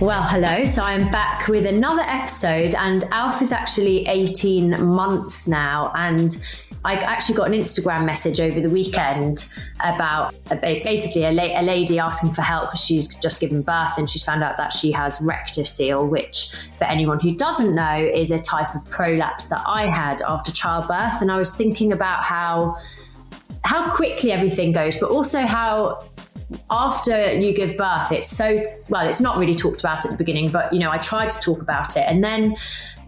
Well, hello. So I'm back with another episode, and Alf is actually 18 months now. And I actually got an Instagram message over the weekend about basically a, la- a lady asking for help because she's just given birth and she's found out that she has rectocele, which, for anyone who doesn't know, is a type of prolapse that I had after childbirth. And I was thinking about how how quickly everything goes, but also how after you give birth, it's so well, it's not really talked about at the beginning, but you know, I tried to talk about it. And then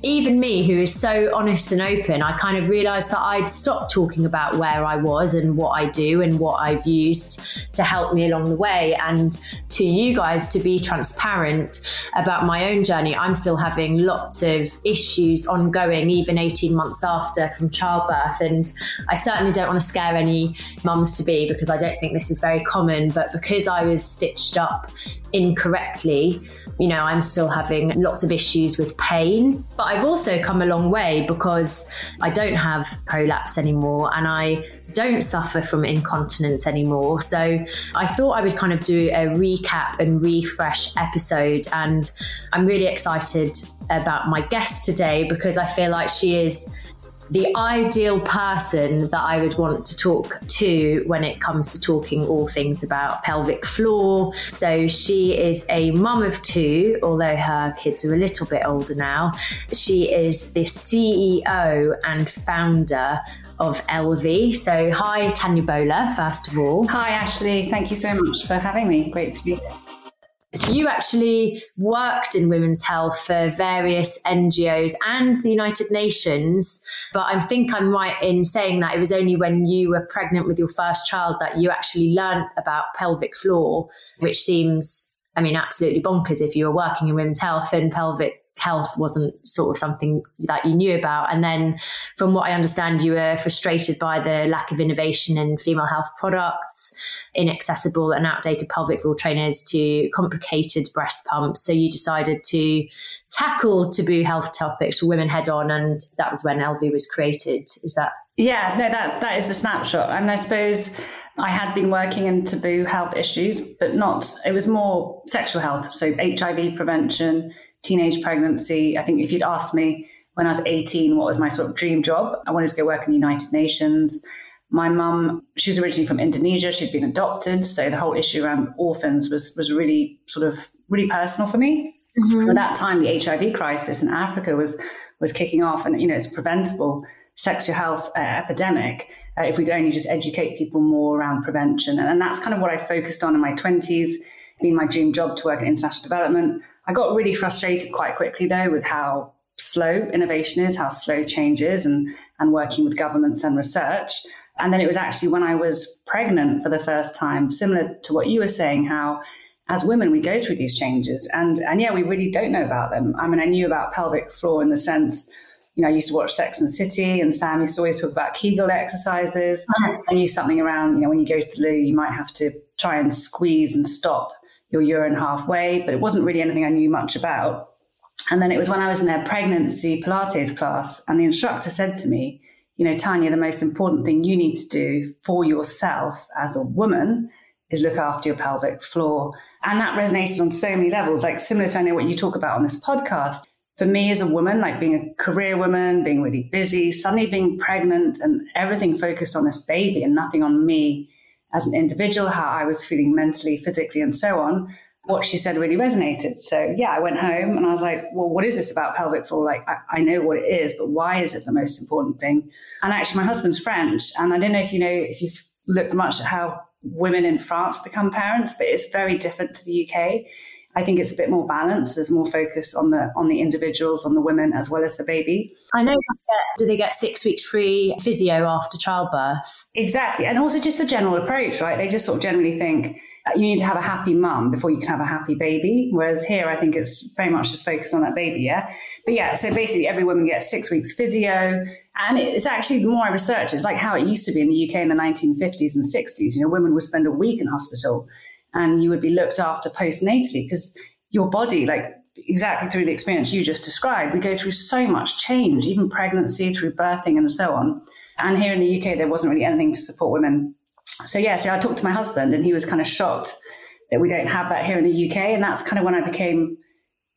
even me, who is so honest and open, I kind of realized that I'd stopped talking about where I was and what I do and what I've used to help me along the way. And to you guys to be transparent about my own journey, I'm still having lots of issues ongoing, even 18 months after from childbirth. And I certainly don't want to scare any mums to be because I don't think this is very common. But because I was stitched up incorrectly, you know, I'm still having lots of issues with pain. But I've also come a long way because I don't have prolapse anymore and I don't suffer from incontinence anymore. So I thought I would kind of do a recap and refresh episode. And I'm really excited about my guest today because I feel like she is the ideal person that I would want to talk to when it comes to talking all things about pelvic floor. So she is a mum of two, although her kids are a little bit older now. She is the CEO and founder of Elvie. So, hi, Tania Boler, first of all. Hi, Ashley. Thank you so much for having me. Great to be here. So you actually worked in women's health for various NGOs and the United Nations. But I think I'm right in saying that it was only when you were pregnant with your first child that you actually learned about pelvic floor, which seems, I mean, absolutely bonkers if you were working in women's health and pelvic health wasn't sort of something that you knew about. And then, from what I understand, you were frustrated by the lack of innovation in female health products, inaccessible and outdated pelvic floor trainers to complicated breast pumps. So you decided to tackle taboo health topics for women head on, and that was when Elvie was created. Is that? Yeah, no, that that is the snapshot. I mean, I suppose I had been working in taboo health issues, but not. It was more sexual health, so HIV prevention, teenage pregnancy. I think if you'd asked me when I was 18 what was my sort of dream job, I wanted to go work in the United Nations. My mum, she's originally from Indonesia. She'd been adopted, so the whole issue around orphans was was really sort of really personal for me. Mm-hmm. At that time, the HIV crisis in Africa was was kicking off, and you know it's a preventable sexual health uh, epidemic uh, if we could only just educate people more around prevention. And, and that's kind of what I focused on in my twenties. Being my dream job to work in international development. I got really frustrated quite quickly though with how slow innovation is, how slow change is, and and working with governments and research. And then it was actually when I was pregnant for the first time, similar to what you were saying, how as women we go through these changes. And and yeah, we really don't know about them. I mean, I knew about pelvic floor in the sense, you know, I used to watch Sex and the City and Sam used to always talk about Kegel exercises. Mm-hmm. I knew something around, you know, when you go to the loo, you might have to try and squeeze and stop your urine halfway, but it wasn't really anything I knew much about. And then it was when I was in their pregnancy Pilates class, and the instructor said to me, you know, Tania, the most important thing you need to do for yourself as a woman is look after your pelvic floor. And that resonated on so many levels, like similar to I know what you talk about on this podcast. for me as a woman, like being a career woman, being really busy, suddenly being pregnant and everything focused on this baby and nothing on me as an individual, how I was feeling mentally, physically, and so on, what she said really resonated. So yeah, I went home and I was like, well, what is this about pelvic floor? Like, I, I, know what it is, but why is it the most important thing? And actually, my husband's French, and I don't know if you know if you've looked much at how women in France become parents, but it's very different to the UK. I think it's a bit more balanced. There's more focus on the on the individuals, on the women as well as the baby. I know. Do they get six weeks free physio after childbirth? Exactly, and also just the general approach, right? They just sort of generally think you need to have a happy mum before you can have a happy baby. Whereas here, I think it's very much just focused on that baby. Yeah, but yeah. So basically, every woman gets six weeks physio. And it's actually the more I research, it's like how it used to be in the UK in the 1950s and 60s. You know, women would spend a week in hospital and you would be looked after postnatally because your body, like exactly through the experience you just described, we go through so much change, even pregnancy, through birthing, and so on. And here in the UK, there wasn't really anything to support women. So, yeah, so I talked to my husband, and he was kind of shocked that we don't have that here in the UK. And that's kind of when I became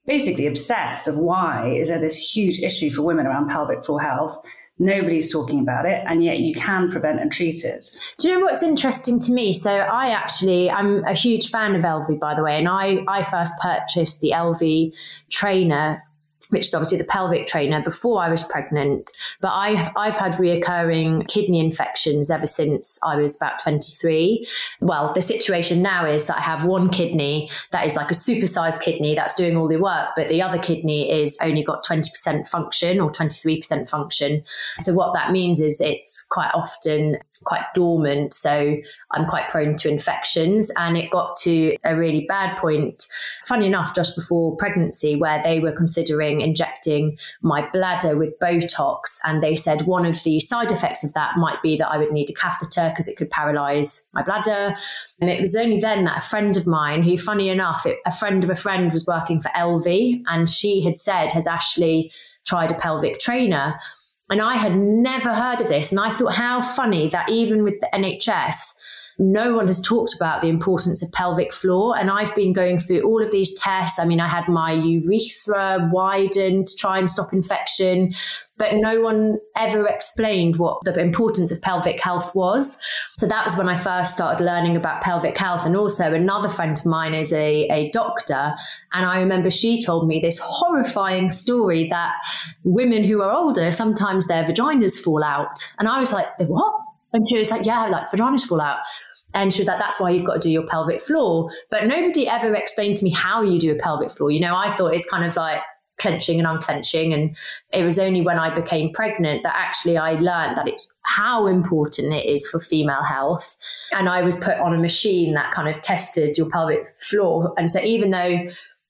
basically obsessed of why is there this huge issue for women around pelvic floor health Nobody's talking about it, and yet you can prevent and treat it. Do you know what's interesting to me? So I actually, I'm a huge fan of Elvie, by the way, and I, I first purchased the Elvie trainer which is obviously the pelvic trainer before I was pregnant. But I've, I've had reoccurring kidney infections ever since I was about 23. Well, the situation now is that I have one kidney that is like a supersized kidney that's doing all the work, but the other kidney is only got 20% function or 23% function. So what that means is it's quite often quite dormant. So I'm quite prone to infections. And it got to a really bad point, funny enough, just before pregnancy, where they were considering injecting my bladder with Botox. And they said one of the side effects of that might be that I would need a catheter because it could paralyze my bladder. And it was only then that a friend of mine, who, funny enough, it, a friend of a friend was working for Elvie, and she had said, has Ashley tried a pelvic trainer? And I had never heard of this. And I thought, how funny that even with the NHS, no one has talked about the importance of pelvic floor. And I've been going through all of these tests. I mean, I had my urethra widened to try and stop infection, but no one ever explained what the importance of pelvic health was. So that was when I first started learning about pelvic health. And also, another friend of mine is a, a doctor. And I remember she told me this horrifying story that women who are older, sometimes their vaginas fall out. And I was like, what? And she was like, yeah, like vaginas fall out. And she was like, that's why you've got to do your pelvic floor. But nobody ever explained to me how you do a pelvic floor. You know, I thought it's kind of like clenching and unclenching. And it was only when I became pregnant that actually I learned that it's how important it is for female health. And I was put on a machine that kind of tested your pelvic floor. And so even though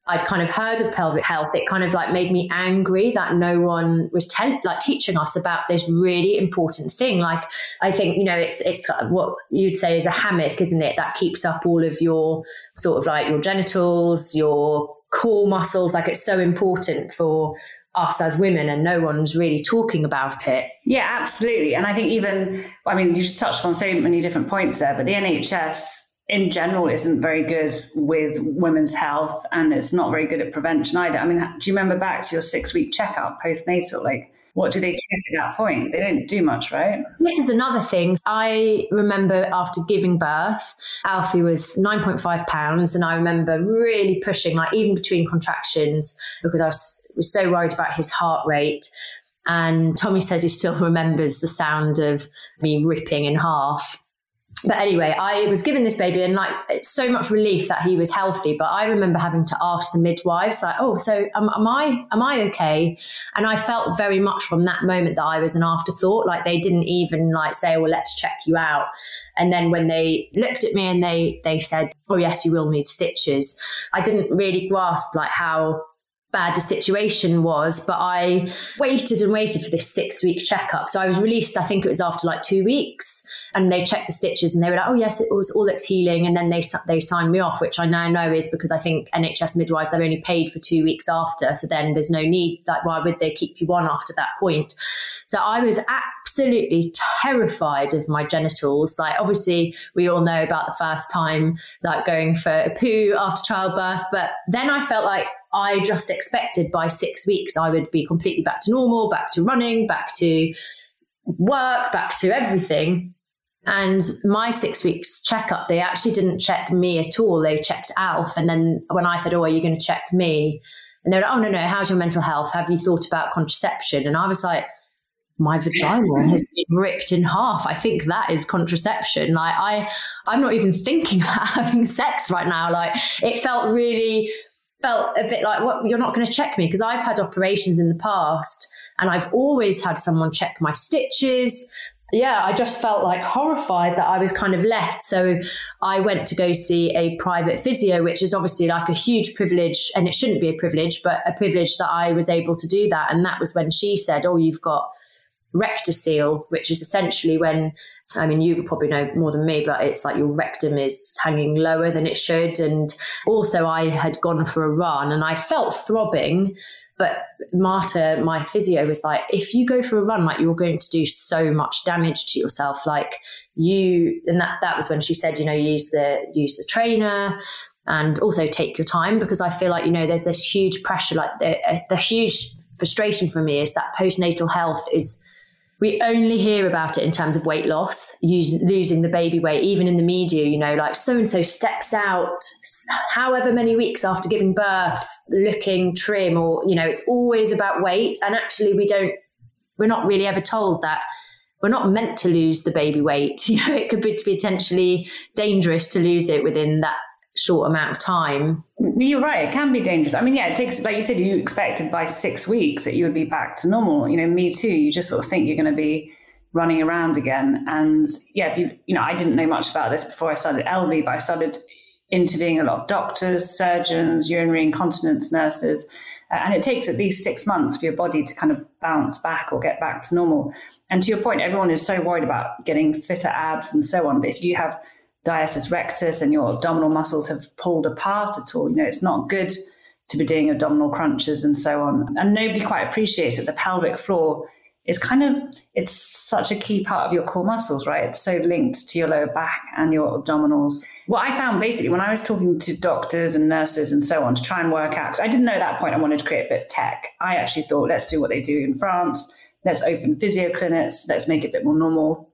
I'd kind of heard of pelvic health, it kind of like made me angry that no one was te- like teaching us about this really important thing. Like I think you know it's it's what you'd say is a hammock, isn't it? That keeps up all of your sort of like your genitals, your core muscles. Like it's so important for us as women and no one's really talking about it. Yeah, absolutely. And I think even, I mean, you just touched on so many different points there, but the NHS in general isn't very good with women's health and it's not very good at prevention either. I mean, do you remember back to your six week checkup postnatal? Like, what do they check at that point? They don't do much, right? This is another thing. I remember after giving birth, Alfie was 9.5 pounds. And I remember really pushing, like even between contractions, because I was, was so worried about his heart rate. And Tommy says he still remembers the sound of me ripping in half but anyway, I was given this baby and like so much relief that he was healthy. But I remember having to ask the midwives, like, "Oh, so am, am I am I okay?" And I felt very much from that moment that I was an afterthought. Like they didn't even like say, "Well, let's check you out." And then when they looked at me and they they said, "Oh, yes, you will need stitches," I didn't really grasp like how bad the situation was, but I waited and waited for this six week checkup. So I was released, I think it was after like two weeks, and they checked the stitches and they were like, oh, yes, it was all it's healing. And then they, they signed me off, which I now know is because I think NHS midwives, they're only paid for two weeks after. So then there's no need, like, why would they keep you on after that point? So I was absolutely terrified of my genitals. Like, obviously, we all know about the first time, like going for a poo after childbirth, but then I felt like, I just expected by six weeks I would be completely back to normal, back to running, back to work, back to everything. And my six weeks checkup, they actually didn't check me at all. They checked Alf. And then when I said, Oh, are you going to check me? And they're like, Oh, no, no. How's your mental health? Have you thought about contraception? And I was like, my vagina has been ripped in half. I think that is contraception. Like I, I'm not even thinking about having sex right now. Like it felt really, felt a bit like, what? You're not going to check me because I've had operations in the past, and I've always had someone check my stitches. Yeah, I just felt like horrified that I was kind of left. So I went to go see a private physio, which is obviously like a huge privilege, and it shouldn't be a privilege, but a privilege that I was able to do that. And that was when she said, "Oh, you've got." rectocele, which is essentially when I mean, you probably know more than me, but it's like your rectum is hanging lower than it should. And also, I had gone for a run and I felt throbbing. But Marta, my physio, was like, if you go for a run, like you're going to do so much damage to yourself. Like you, and that that was when she said, you know, use the use the trainer and also take your time because I feel like you know there's this huge pressure. Like the the huge frustration for me is that postnatal health is we only hear about it in terms of weight loss, losing the baby weight, even in the media, you know, like so and so steps out however many weeks after giving birth, looking trim, or, you know, it's always about weight. And actually, we don't, we're not really ever told that we're not meant to lose the baby weight. You know, it could be potentially dangerous to lose it within that short amount of time. You're right. It can be dangerous. I mean, yeah, it takes, like you said, you expected by six weeks that you would be back to normal. You know, me too. You just sort of think you're going to be running around again. And yeah, if you, you know, I didn't know much about this before I started Elvie, but I started interviewing a lot of doctors, surgeons, urinary incontinence nurses. Uh, and it takes at least six months for your body to kind of bounce back or get back to normal. And to your point, everyone is so worried about getting fitter abs and so on. But if you have diastasis rectus and your abdominal muscles have pulled apart at all. You know, it's not good to be doing abdominal crunches and so on. And nobody quite appreciates it. The pelvic floor is kind of it's such a key part of your core muscles, right? It's so linked to your lower back and your abdominals. What I found basically when I was talking to doctors and nurses and so on to try and work out, I didn't know at that point I wanted to create a bit of tech. I actually thought, let's do what they do in France. Let's open physio clinics. Let's make it a bit more normal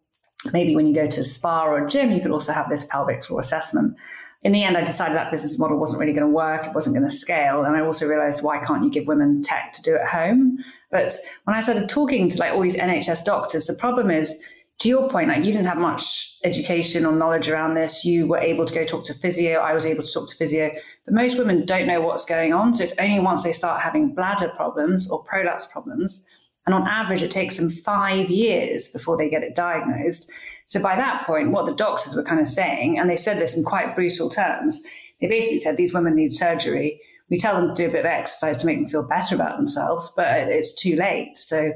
maybe when you go to a spa or a gym, you could also have this pelvic floor assessment. In the end, I decided that business model wasn't really going to work. It wasn't going to scale. And I also realized why can't you give women tech to do at home? But when I started talking to like all these NHS doctors, the problem is, to your point, like you didn't have much education or knowledge around this. You were able to go talk to physio. I was able to talk to physio. But most women don't know what's going on. So it's only once they start having bladder problems or prolapse problems and on average, it takes them five years before they get it diagnosed. So by that point, what the doctors were kind of saying, and they said this in quite brutal terms, they basically said these women need surgery. We tell them to do a bit of exercise to make them feel better about themselves, but it's too late. So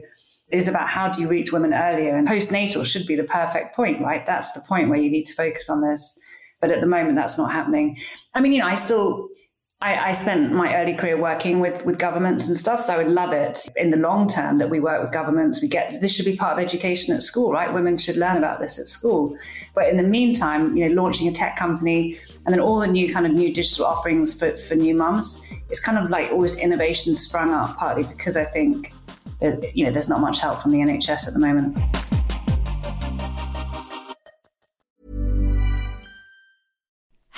it is about how do you reach women earlier? And postnatal should be the perfect point, right? That's the point where you need to focus on this. But at the moment, that's not happening. I mean, you know, I still I, I, spent my early career working with, with governments and stuff. So I would love it in the long term that we work with governments. We get this should be part of education at school, right? Women should learn about this at school. But in the meantime, you know, launching a tech company and then all the new kind of new digital offerings for, for new mums, it's kind of like all this innovation sprung up partly because I think that, you know, there's not much help from the NHS at the moment.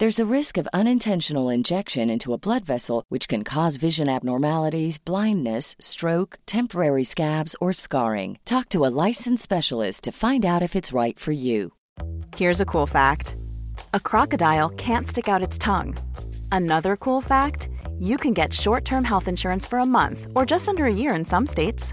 There's a risk of unintentional injection into a blood vessel, which can cause vision abnormalities, blindness, stroke, temporary scabs, or scarring. Talk to a licensed specialist to find out if it's right for you. Here's a cool fact a crocodile can't stick out its tongue. Another cool fact you can get short term health insurance for a month or just under a year in some states.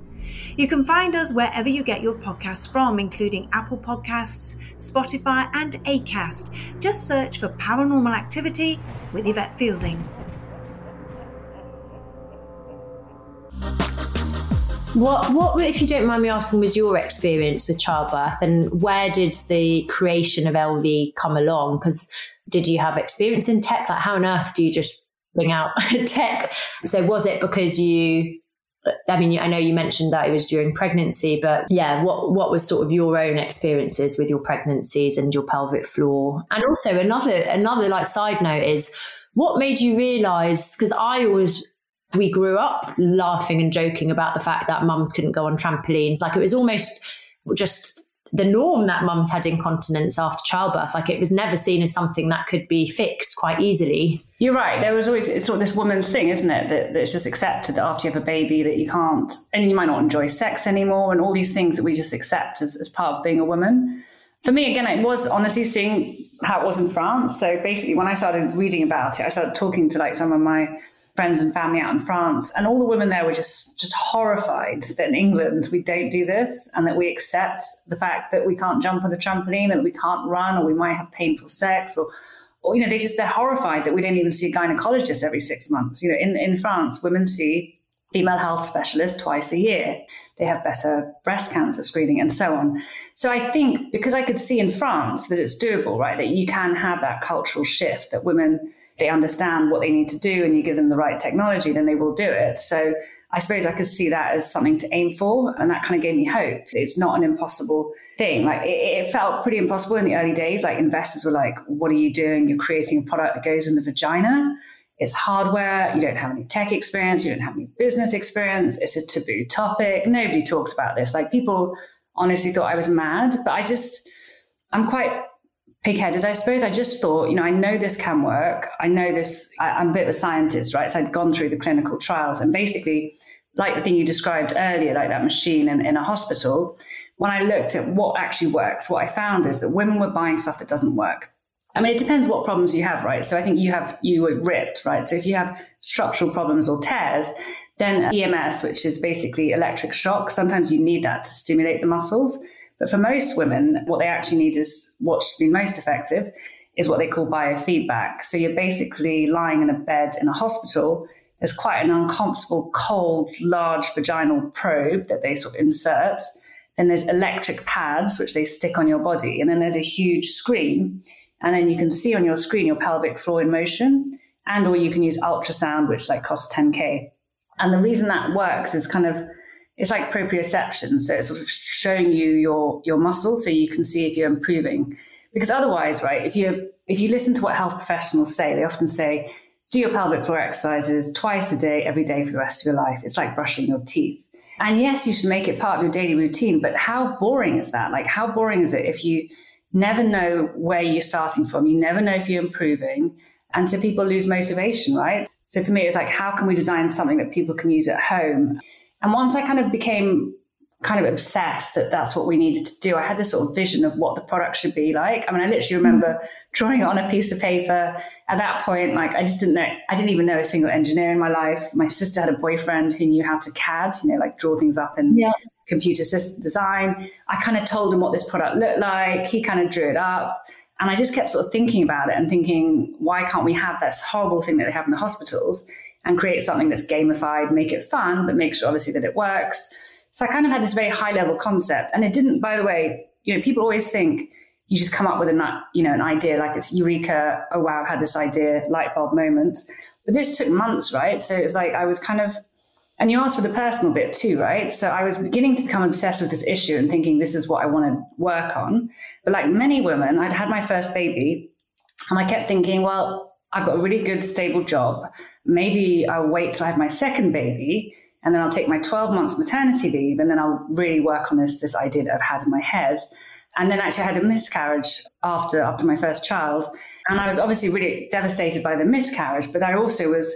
You can find us wherever you get your podcasts from, including Apple Podcasts, Spotify, and Acast. Just search for Paranormal Activity with Yvette Fielding. What, what, if you don't mind me asking, was your experience with childbirth, and where did the creation of Elvie come along? Because did you have experience in tech? Like, how on earth do you just bring out tech? So, was it because you I mean, I know you mentioned that it was during pregnancy, but yeah, what what was sort of your own experiences with your pregnancies and your pelvic floor? And also another another like side note is what made you realize because I always we grew up laughing and joking about the fact that mums couldn't go on trampolines. Like it was almost just the norm that mums had incontinence after childbirth. Like it was never seen as something that could be fixed quite easily. You're right. There was always it's sort of this woman's thing, isn't it? That it's just accepted that after you have a baby that you can't and you might not enjoy sex anymore and all these things that we just accept as, as part of being a woman. For me, again, it was honestly seeing how it was in France. So basically when I started reading about it, I started talking to like some of my friends and family out in France, and all the women there were just just horrified that in England we don't do this, and that we accept the fact that we can't jump on a trampoline, and we can't run, or we might have painful sex, or or you know they just they're horrified that we don't even see a gynecologist every six months. You know, in in France, women see female health specialists twice a year. They have better breast cancer screening and so on. So I think because I could see in France that it's doable, right? That you can have that cultural shift that women they understand what they need to do and you give them the right technology, then they will do it. So I suppose I could see that as something to aim for. And that kind of gave me hope. It's not an impossible thing. Like it, it, felt pretty impossible in the early days. Like investors were like, what are you doing? You're creating a product that goes in the vagina. It's hardware. You don't have any tech experience. You don't have any business experience. It's a taboo topic. Nobody talks about this. Like people honestly thought I was mad, but I just, I'm quite pig-headed, I suppose. I just thought, you know, I know this can work. I know this. I, am a bit of a scientist, right? So I'd gone through the clinical trials, and basically, like the thing you described earlier, like that machine in, in a hospital. When I looked at what actually works, what I found is that women were buying stuff that doesn't work. I mean, it depends what problems you have, right? So I think you have you were ripped, right? So if you have structural problems or tears, then EMS, which is basically electric shock, sometimes you need that to stimulate the muscles. But for most women, what they actually need is what's been most effective is what they call biofeedback. So you're basically lying in a bed in a hospital. There's quite an uncomfortable, cold, large vaginal probe that they sort of insert. Then there's electric pads, which they stick on your body. And then there's a huge screen. And then you can see on your screen your pelvic floor in motion. And or you can use ultrasound, which like costs 10K. And the reason that works is kind of it's like proprioception. So it's sort of showing you your your muscles so you can see if you're improving. Because otherwise, right, if you if you listen to what health professionals say, they often say, do your pelvic floor exercises twice a day, every day for the rest of your life. It's like brushing your teeth. And yes, you should make it part of your daily routine, but how boring is that? Like, how boring is it if you never know where you're starting from? You never know if you're improving. And so people lose motivation, right? So for me, it's like, how can we design something that people can use at home? And once I kind of became kind of obsessed that that's what we needed to do. I had this sort of vision of what the product should be like. I mean, I literally hmm. remember drawing it on a piece of paper. At that point, like I just didn't know, I didn't even know a single engineer in my life. My sister had a boyfriend who knew how to CAD, you know, like draw things up in yeah. computer system design. I kind of told him what this product looked like. He kind of drew it up. And I just kept sort of thinking about it and thinking, why can't we have this horrible thing that they have in the hospitals and create something that's gamified, make it fun, but make sure obviously that it works so I kind of had this very high level concept. And it didn't, by the way, you know, people always think you just come up with a, you know, an idea like it's eureka. Oh, wow, had this idea, light bulb moment. But this took months, right? So it was like I was kind of, and you asked for the personal bit too, right? So I was beginning to become obsessed with this issue and thinking this is what I want to work on. But like many women, I'd had my first baby and I kept thinking, well, I've got a really good, stable job. Maybe I'll wait till I have my second baby and then I'll take my 12 months maternity leave and then I'll really work on this this idea that I've had in my head. And then actually I had a miscarriage after after my first child. And I was obviously really devastated by the miscarriage, but I also was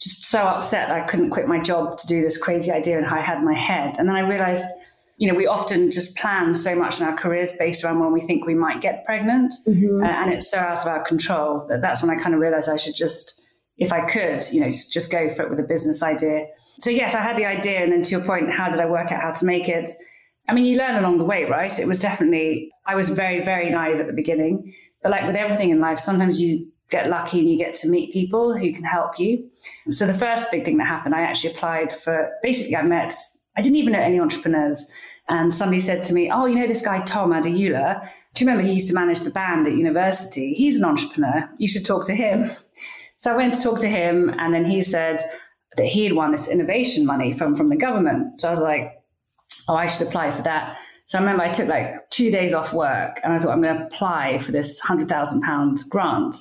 just so upset that I couldn't quit my job to do this crazy idea and how I had in my head. And then I realized, you know, we often just plan so much in our careers based around when we think we might get pregnant. Mm-hmm. and it's so out of our control that that's when I kind of realized I should just, if I could, you know, just go for it with a business idea so yes, I had the idea, and then to your point, how did I work out how to make it? I mean, you learn along the way, right? It was definitely I was very very naive at the beginning, but like with everything in life, sometimes you get lucky and you get to meet people who can help you. So the first big thing that happened, I actually applied for. Basically, I met. I didn't even know any entrepreneurs. And somebody said to me, Oh, you know this guy, Tom Adeyoola? Do you remember he used to manage the band at university? He's an entrepreneur. You should talk to him. So I went to talk to him, and then he said, that he had won this innovation money from from the government. So I was like, oh, I should apply for that. So I remember I took like two days off work and I thought I'm going to apply for this hundred thousand pounds grant.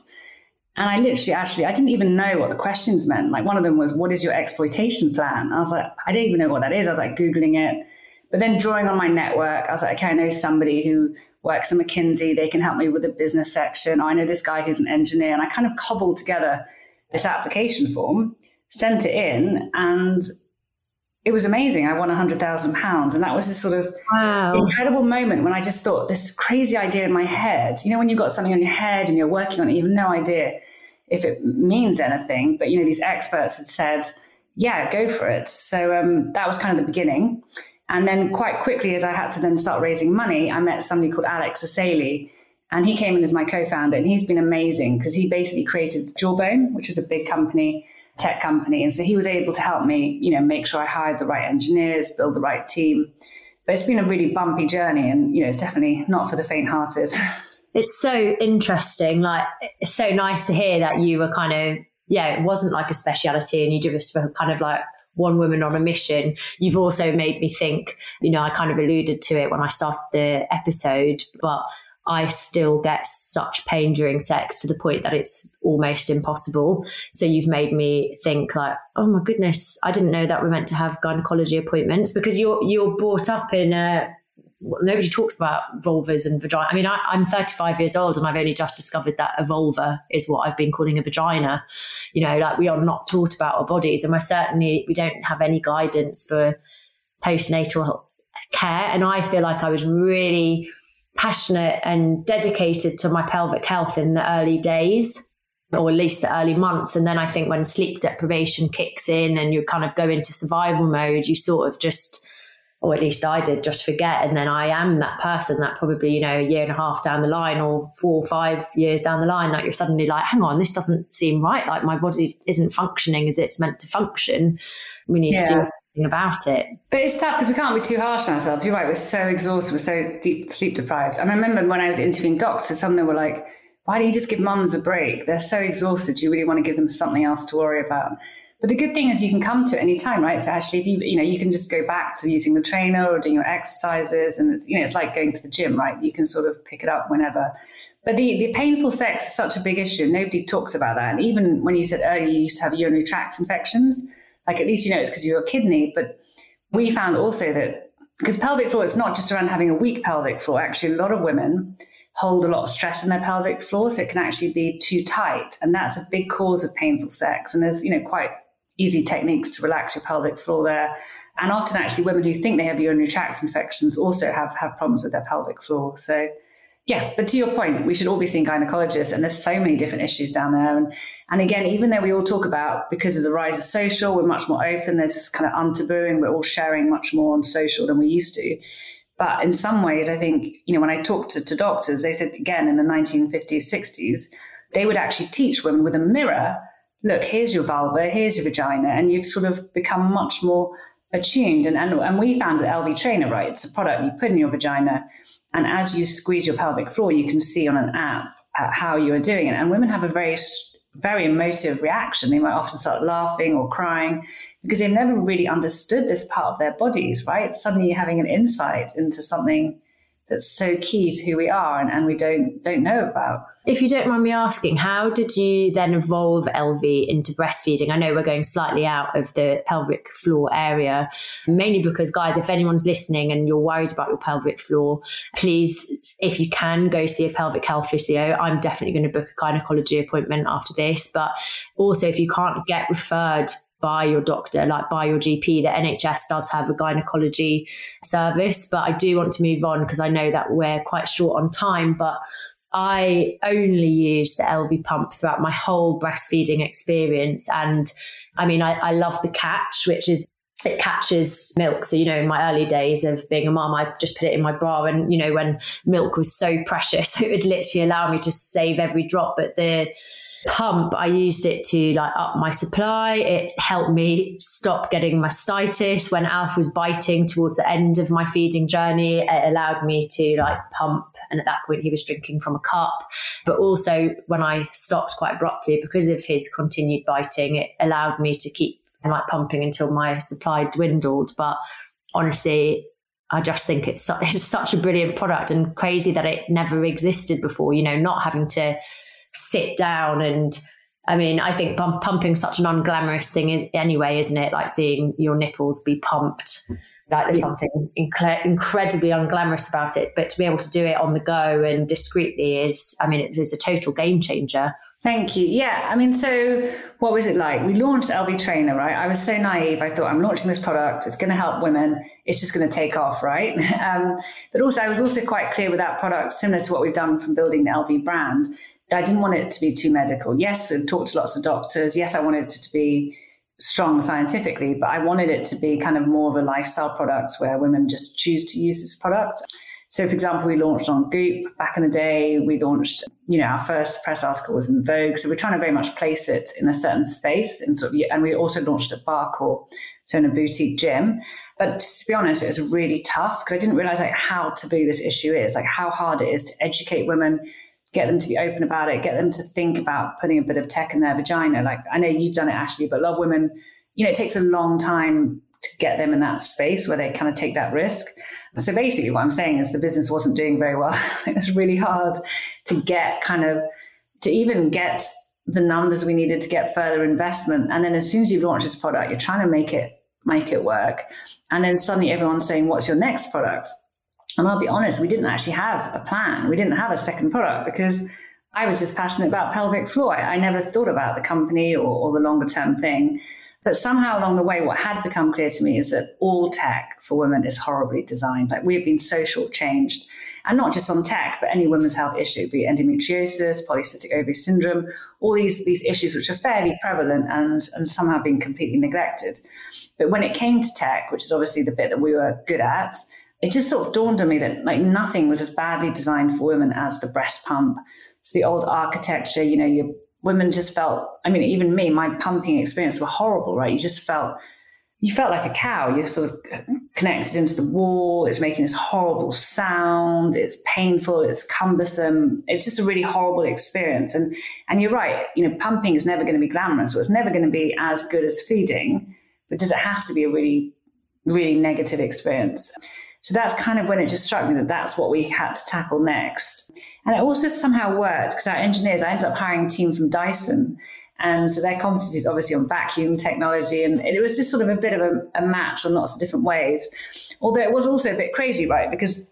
And I literally, actually, I didn't even know what the questions meant. Like one of them was, "What is your exploitation plan?" I was like, I didn't even know what that is. I was like googling it, but then drawing on my network, I was like, okay, I know somebody who works at McKinsey. They can help me with the business section. I know this guy who's an engineer, and I kind of cobbled together this application form sent it in and it was amazing. I won £100,000. And that was this sort of wow. incredible moment when I just thought this crazy idea in my head. You know, when you've got something on your head and you're working on it, you have no idea if it means anything. But, you know, these experts had said, yeah, go for it. So um, that was kind of the beginning. And then quite quickly, as I had to then start raising money, I met somebody called Alex Asseily. And he came in as my co founder. And he's been amazing because he basically created Jawbone, which is a big company tech company. And so he was able to help me, you know, make sure I hired the right engineers, build the right team. But it's been a really bumpy journey and, you know, it's definitely not for the faint hearted. It's so interesting. Like, it's so nice to hear that you were kind of, yeah, it wasn't like a speciality and you do this for kind of like one woman on a mission. You've also made me think, you know, I kind of alluded to it when I started the episode, but I still get such pain during sex to the point that it's almost impossible. So you've made me think like, oh my goodness, I didn't know that we're meant to have gynecology appointments because you're you're brought up in a nobody talks about vulvas and vagina. I mean, I, am 35 years old and I've only just discovered that a vulva is what I've been calling a vagina. You know, like we are not taught about our bodies, and we're certainly we don't have any guidance for postnatal care. And I feel like I was really passionate and dedicated to my pelvic health in the early days or at least the early months. And then I think when sleep deprivation kicks in and you kind of go into survival mode, you sort of just, or at least I did, just forget. And then I am that person that probably, you know, a year and a half down the line or four or five years down the line, that you're suddenly like, hang on, this doesn't seem right. Like my body isn't functioning as it's meant to function. We need yeah. to do something about it. But it's tough because we can't be too harsh on ourselves. You're right. We're so exhausted. We're so deep sleep deprived. I remember when I was interviewing doctors, some of them were like, why don't you just give mums a break? They're so exhausted. You really want to give them something else to worry about. But the good thing is you can come to it any time, right? So actually, if you you know you can just go back to using the trainer or doing your exercises, and it's, you know it's like going to the gym, right? You can sort of pick it up whenever. But the the painful sex is such a big issue. Nobody talks about that. And even when you said earlier you used to have urinary tract infections, like at least you know it's because you're a kidney. But we found also that because pelvic floor, it's not just around having a weak pelvic floor. Actually, a lot of women hold a lot of stress in their pelvic floor, so it can actually be too tight, and that's a big cause of painful sex. And there's you know quite easy techniques to relax your pelvic floor there. And often, actually, women who think they have urinary tract infections also have, have problems with their pelvic floor. So, yeah, but to your point, we should all be seeing gynecologists, and there's so many different issues down there. And and again, even though we all talk about because of the rise of social, we're much more open. There's this kind of untabooing. We're all sharing much more on social than we used to. But in some ways, I think you know when I talked to, to doctors, they said again in the 1950s, 60s, they would actually teach women with a mirror. Look, here's your vulva, here's your vagina, and you'd sort of become much more attuned. And, and, and we found that Elvie Trainer, right? It's a product you put in your vagina and as you squeeze your pelvic floor, you can see on an app uh, how you are doing it. And women have a very, very emotive reaction. They might often start laughing or crying because they've never really understood this part of their bodies, right? Suddenly you're having an insight into something that's so key to who we are and, and we don't don't know about. If you don't mind me asking, how did you then evolve Elvie into breastfeeding? I know we're going slightly out of the pelvic floor area, mainly because, guys, if anyone's listening and you're worried about your pelvic floor, please, if you can, go see a pelvic health physio. I'm definitely going to book a gynecology appointment after this. But also, if you can't get referred by your doctor, like by your GP. The NHS does have a gynecology service, but I do want to move on because I know that we're quite short on time. But I only use the Elvie pump throughout my whole breastfeeding experience. And I mean, I, I love the catch, which is it catches milk. So, you know, in my early days of being a mom, I just put it in my bra. And, you know, when milk was so precious, it would literally allow me to save every drop. But the pump, I used it to like up my supply. It helped me stop getting mastitis when Alf was biting towards the end of my feeding journey. It allowed me to like pump, and at that point he was drinking from a cup. But also when I stopped quite abruptly because of his continued biting, it allowed me to keep like pumping until my supply dwindled. But honestly, I just think it's, it's such a brilliant product and crazy that it never existed before. You know, not having to sit down and I mean, I think pump, pumping such an unglamorous thing is anyway, isn't it? Like seeing your nipples be pumped. Like there's something inc- incredibly unglamorous about it, but to be able to do it on the go and discreetly is, I mean, it is a total game changer. Thank you. Yeah. I mean, so what was it like? We launched Elvie Trainer, right? I was so naive. I thought I'm launching this product. It's going to help women. It's just going to take off, right? um, but also, I was also quite clear with that product, similar to what we've done from building the Elvie brand, I didn't want it to be too medical. Yes, I talked to lots of doctors. Yes, I wanted it to be strong scientifically, but I wanted it to be kind of more of a lifestyle product where women just choose to use this product. So, for example, we launched on Goop back in the day. We launched, you know, our first press article was in Vogue. So we're trying to very much place it in a certain space, and sort of, and we also launched at Barrecore, so in a boutique gym. But to be honest, it was really tough because I didn't realize like how taboo this issue is, like how hard it is to educate women get them to be open about it, get them to think about putting a bit of tech in their vagina. Like I know you've done it, Ashley, but a lot of women, you know, it takes a long time to get them in that space where they kind of take that risk. So basically, what I'm saying is the business wasn't doing very well. it was really hard to get kind of to even get the numbers we needed to get further investment. And then as soon as you've launched this product, you're trying to make it make it work. And then suddenly everyone's saying, "What's your next product?" And I'll be honest, we didn't actually have a plan. We didn't have a second product because I was just passionate about pelvic floor. I, never thought about the company or, or the longer term thing. But somehow along the way, what had become clear to me is that all tech for women is horribly designed. Like we've been so shortchanged, and not just on tech, but any women's health issue, be it endometriosis, polycystic ovary syndrome, all these, these issues which are fairly prevalent and, and somehow being completely neglected. But when it came to tech, which is obviously the bit that we were good at, it just sort of dawned on me that like nothing was as badly designed for women as the breast pump. It's the old architecture, you know, your women just felt, I mean, even me, my pumping experience were horrible, right? You just felt, you felt like a cow. You're sort of connected into the wall. It's making this horrible sound. It's painful. It's cumbersome. It's just a really horrible experience. And, and you're right. You know, pumping is never going to be glamorous. So it's never going to be as good as feeding, but does it have to be a really, really negative experience? So that's kind of when it just struck me that that's what we had to tackle next. And it also somehow worked because our engineers, I ended up hiring a team from Dyson. And so their competency is obviously on vacuum technology. And it was just sort of a bit of a, a match on lots of different ways. Although it was also a bit crazy, right? Because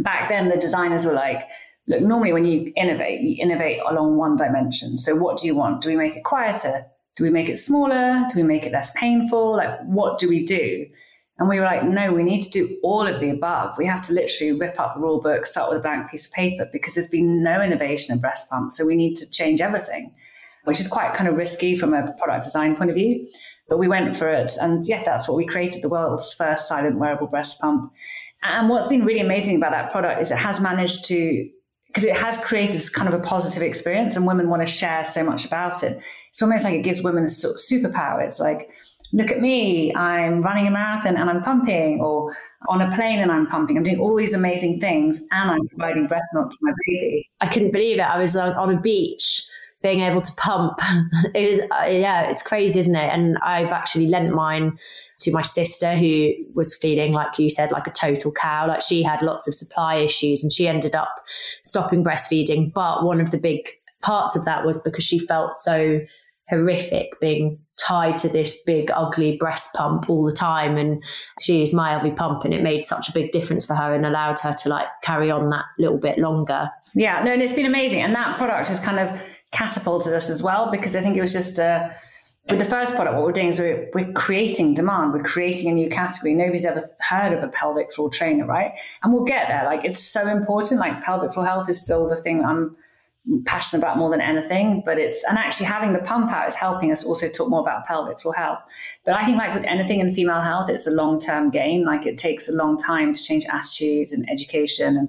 back then the designers were like, look, normally when you innovate, you innovate along one dimension. So what do you want? Do we make it quieter? Do we make it smaller? Do we make it less painful? Like, what do we do? And we were like, no, we need to do all of the above. We have to literally rip up the rule book, start with a blank piece of paper because there's been no innovation in breast pumps. So we need to change everything, which is quite kind of risky from a product design point of view. But we went for it. And yeah, that's what we created the world's first silent wearable breast pump. And what's been really amazing about that product is it has managed to, because it has created this kind of a positive experience and women want to share so much about it. It's almost like it gives women a superpower. It's like, look at me, I'm running a marathon and I'm pumping, or on a plane and I'm pumping. I'm doing all these amazing things and I'm providing breast milk to my baby. I couldn't believe it. I was on a beach being able to pump. it was, uh, yeah, it's crazy, isn't it? And I've actually lent mine to my sister who was feeling like you said like a total cow like she had lots of supply issues and she ended up stopping breastfeeding but one of the big parts of that was because she felt so horrific being tied to this big ugly breast pump all the time and she used my Elvie pump and it made such a big difference for her and allowed her to like carry on that little bit longer. Yeah, no, and it's been amazing. And that product has kind of catapulted us as well because I think it was just uh, with the first product, what we're doing is we're, we're creating demand. We're creating a new category. Nobody's ever heard of a pelvic floor trainer, right? And we'll get there. Like it's so important. Like pelvic floor health is still the thing I'm passionate about more than anything. But it's, and actually having the pump out is helping us also talk more about pelvic floor health. But I think like with anything in female health, it's a long term gain. Like it takes a long time to change attitudes and education and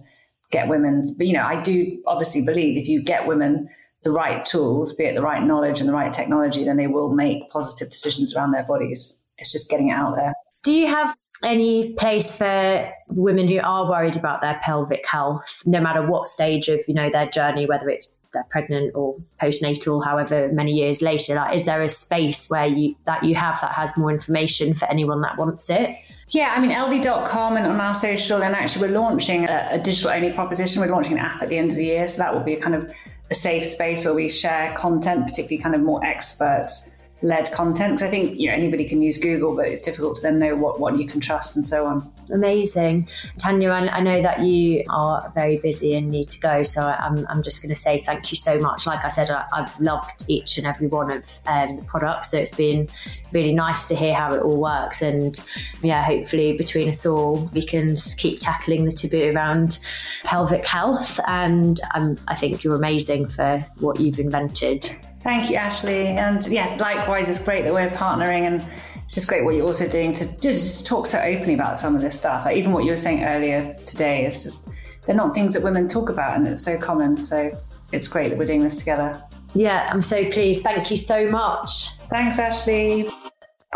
get women. But, you know, I do obviously believe if you get women the right tools, be it the right knowledge and the right technology, then they will make positive decisions around their bodies. It's just getting it out there. Do you have any place for women who are worried about their pelvic health, no matter what stage of you know their journey, whether it's they're pregnant or postnatal, however many years later? Like, is there a space where you that you have that has more information for anyone that wants it? Yeah, I mean, Elvie.com and on our social, and actually, we're launching a, a digital only proposition. We're launching an app at the end of the year. So that will be a kind of a safe space where we share content, particularly kind of more experts led content because I think you know anybody can use Google, but it's difficult to then know what what you can trust and so on. Amazing, Tania. I, know that you are very busy and need to go, so I'm I'm just going to say thank you so much. Like I said, I, have loved each and every one of um, the products, so it's been really nice to hear how it all works, and yeah, hopefully between us all we can keep tackling the taboo around pelvic health. And um, I think you're amazing for what you've invented. Thank you, Ashley. And yeah, likewise, it's great that we're partnering and it's just great what you're also doing to just talk so openly about some of this stuff. Like even what you were saying earlier today is just, they're not things that women talk about and it's so common. So it's great that we're doing this together. Yeah, I'm so pleased. Thank you so much. Thanks, Ashley.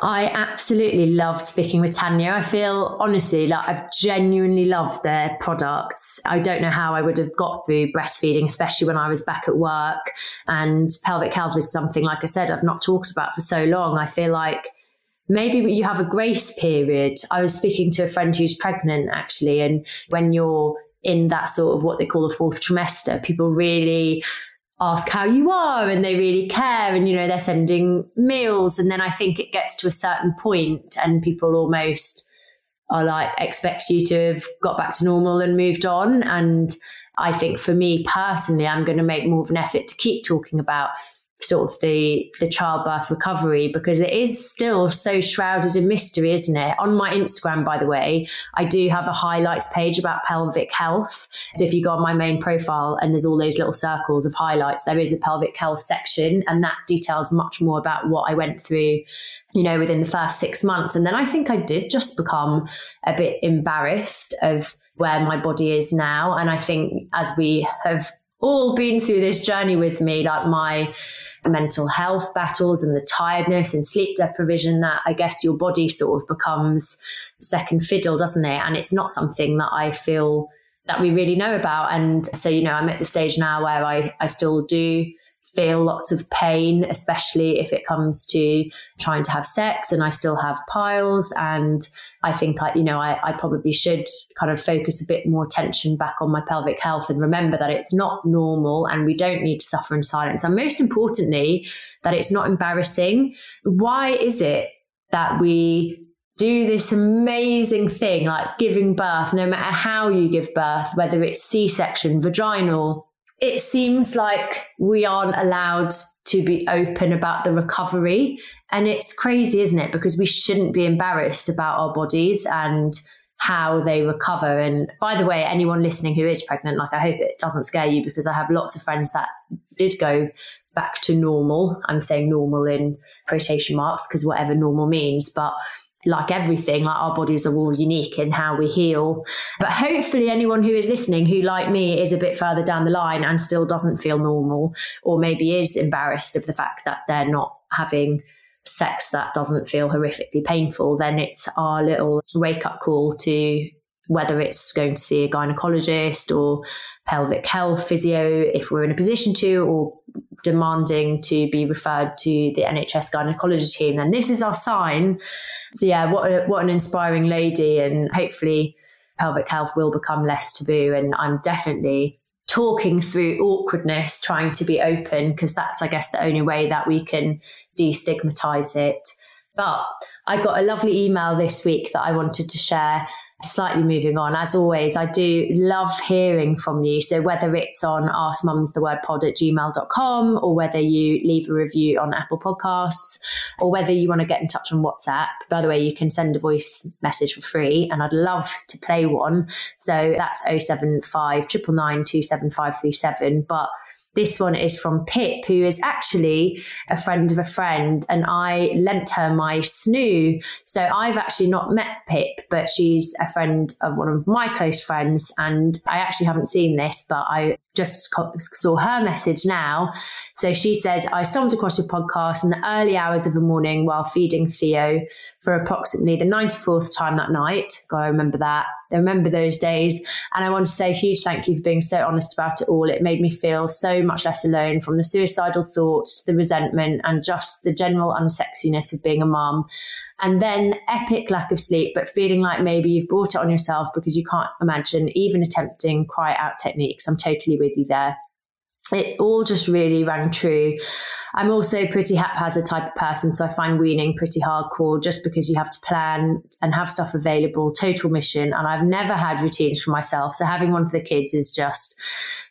I absolutely love speaking with Tania. I feel honestly like I've genuinely loved their products. I don't know how I would have got through breastfeeding, especially when I was back at work. And pelvic health is something, like I said, I've not talked about for so long. I feel like maybe you have a grace period. I was speaking to a friend who's pregnant actually, and when you're in that sort of what they call the fourth trimester, people really ask how you are and they really care and you know they're sending meals and then i think it gets to a certain point and people almost are like expect you to have got back to normal and moved on and i think for me personally i'm going to make more of an effort to keep talking about sort of the the childbirth recovery because it is still so shrouded in mystery isn't it? On my instagram by the way i do have a highlights page about pelvic health. So if you go on my main profile and there's all those little circles of highlights there is a pelvic health section and that details much more about what i went through you know within the first 6 months. And then i think i did just become a bit embarrassed of where my body is now. And i think as we have all been through this journey with me like my mental health battles and the tiredness and sleep deprivation that I guess your body sort of becomes second fiddle, doesn't it? And it's not something that I feel that we really know about. And so, you know, I'm at the stage now where I, I still do feel lots of pain, especially if it comes to trying to have sex and I still have piles and I think I, you know, I, I probably should kind of focus a bit more attention back on my pelvic health and remember that it's not normal and we don't need to suffer in silence. And most importantly, that it's not embarrassing. Why is it that we do this amazing thing like giving birth, no matter how you give birth, whether it's C section, vaginal, it seems like we aren't allowed to be open about the recovery. And it's crazy, isn't it? Because we shouldn't be embarrassed about our bodies and how they recover. And by the way, anyone listening who is pregnant, like I hope it doesn't scare you because I have lots of friends that did go back to normal. I'm saying normal in quotation marks because whatever normal means, but like everything, like our bodies are all unique in how we heal. But hopefully, anyone who is listening who, like me, is a bit further down the line and still doesn't feel normal, or maybe is embarrassed of the fact that they're not having sex that doesn't feel horrifically painful, then it's our little wake up call to whether it's going to see a gynecologist or pelvic health physio if we're in a position to, or demanding to be referred to the NHS gynecology team, then this is our sign so yeah, what a, what an inspiring lady, and hopefully pelvic health will become less taboo. And I'm definitely talking through awkwardness, trying to be open because that's, I guess, the only way that we can destigmatize it. But I got a lovely email this week that I wanted to share slightly moving on, as always, I do love hearing from you. So whether it's on askmumsthewordpod at gmail.com or whether you leave a review on Apple Podcasts or whether you want to get in touch on WhatsApp. By the way, you can send a voice message for free and I'd love to play one. So that's 075 27537. But this one is from Pip, who is actually a friend of a friend, and I lent her my snoo. So I've actually not met Pip, but she's a friend of one of my close friends. And I actually haven't seen this, but I just saw her message now. So she said, I stumbled across your podcast in the early hours of the morning while feeding Theo for approximately the 94th time that night. God, I remember that. I remember those days. And I want to say a huge thank you for being so honest about it all. It made me feel so much less alone from the suicidal thoughts, the resentment, and just the general unsexiness of being a mum. And then epic lack of sleep, but feeling like maybe you've brought it on yourself because you can't imagine even attempting cry out techniques. I'm totally with you there. It all just really rang true. I'm also pretty haphazard type of person, so I find weaning pretty hardcore just because you have to plan and have stuff available, total mission. And I've never had routines for myself. So having one for the kids is just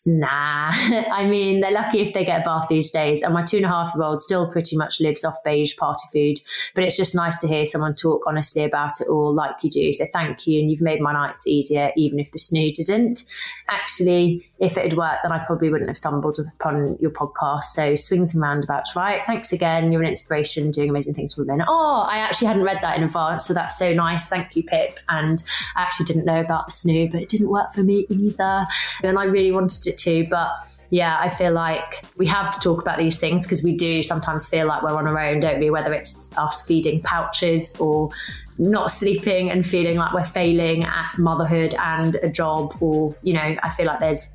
nah. I mean, they're lucky if they get a bath these days. And my two and a half year old still pretty much lives off beige party food. But it's just nice to hear someone talk honestly about it all like you do. So thank you. And you've made my nights easier, even if the snoo didn't. Actually, if it had worked, then I probably wouldn't have stumbled upon your podcast. So swings and roundabouts, right? Thanks again. You're an inspiration, doing amazing things for women. Oh, I actually hadn't read that in advance. So that's so nice. Thank you, Pip. And I actually didn't know about the snoo, but it didn't work for me either. And I really wanted it to. But yeah, I feel like we have to talk about these things because we do sometimes feel like we're on our own, don't we? Whether it's us feeding pouches or not sleeping and feeling like we're failing at motherhood and a job, or, you know, I feel like there's,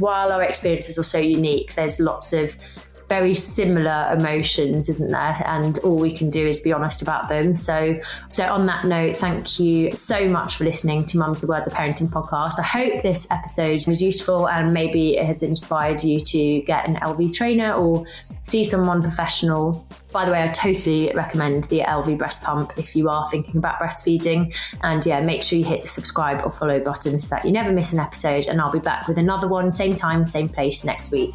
while our experiences are so unique, there's lots of very similar emotions, isn't there? And all we can do is be honest about them. So, so on that note, thank you so much for listening to Mum's the Word, the parenting podcast. I hope this episode was useful and maybe it has inspired you to get an Elvie trainer or see someone professional. By the way, I totally recommend the Elvie breast pump if you are thinking about breastfeeding. And yeah, make sure you hit the subscribe or follow button so that you never miss an episode. And I'll be back with another one, same time, same place next week.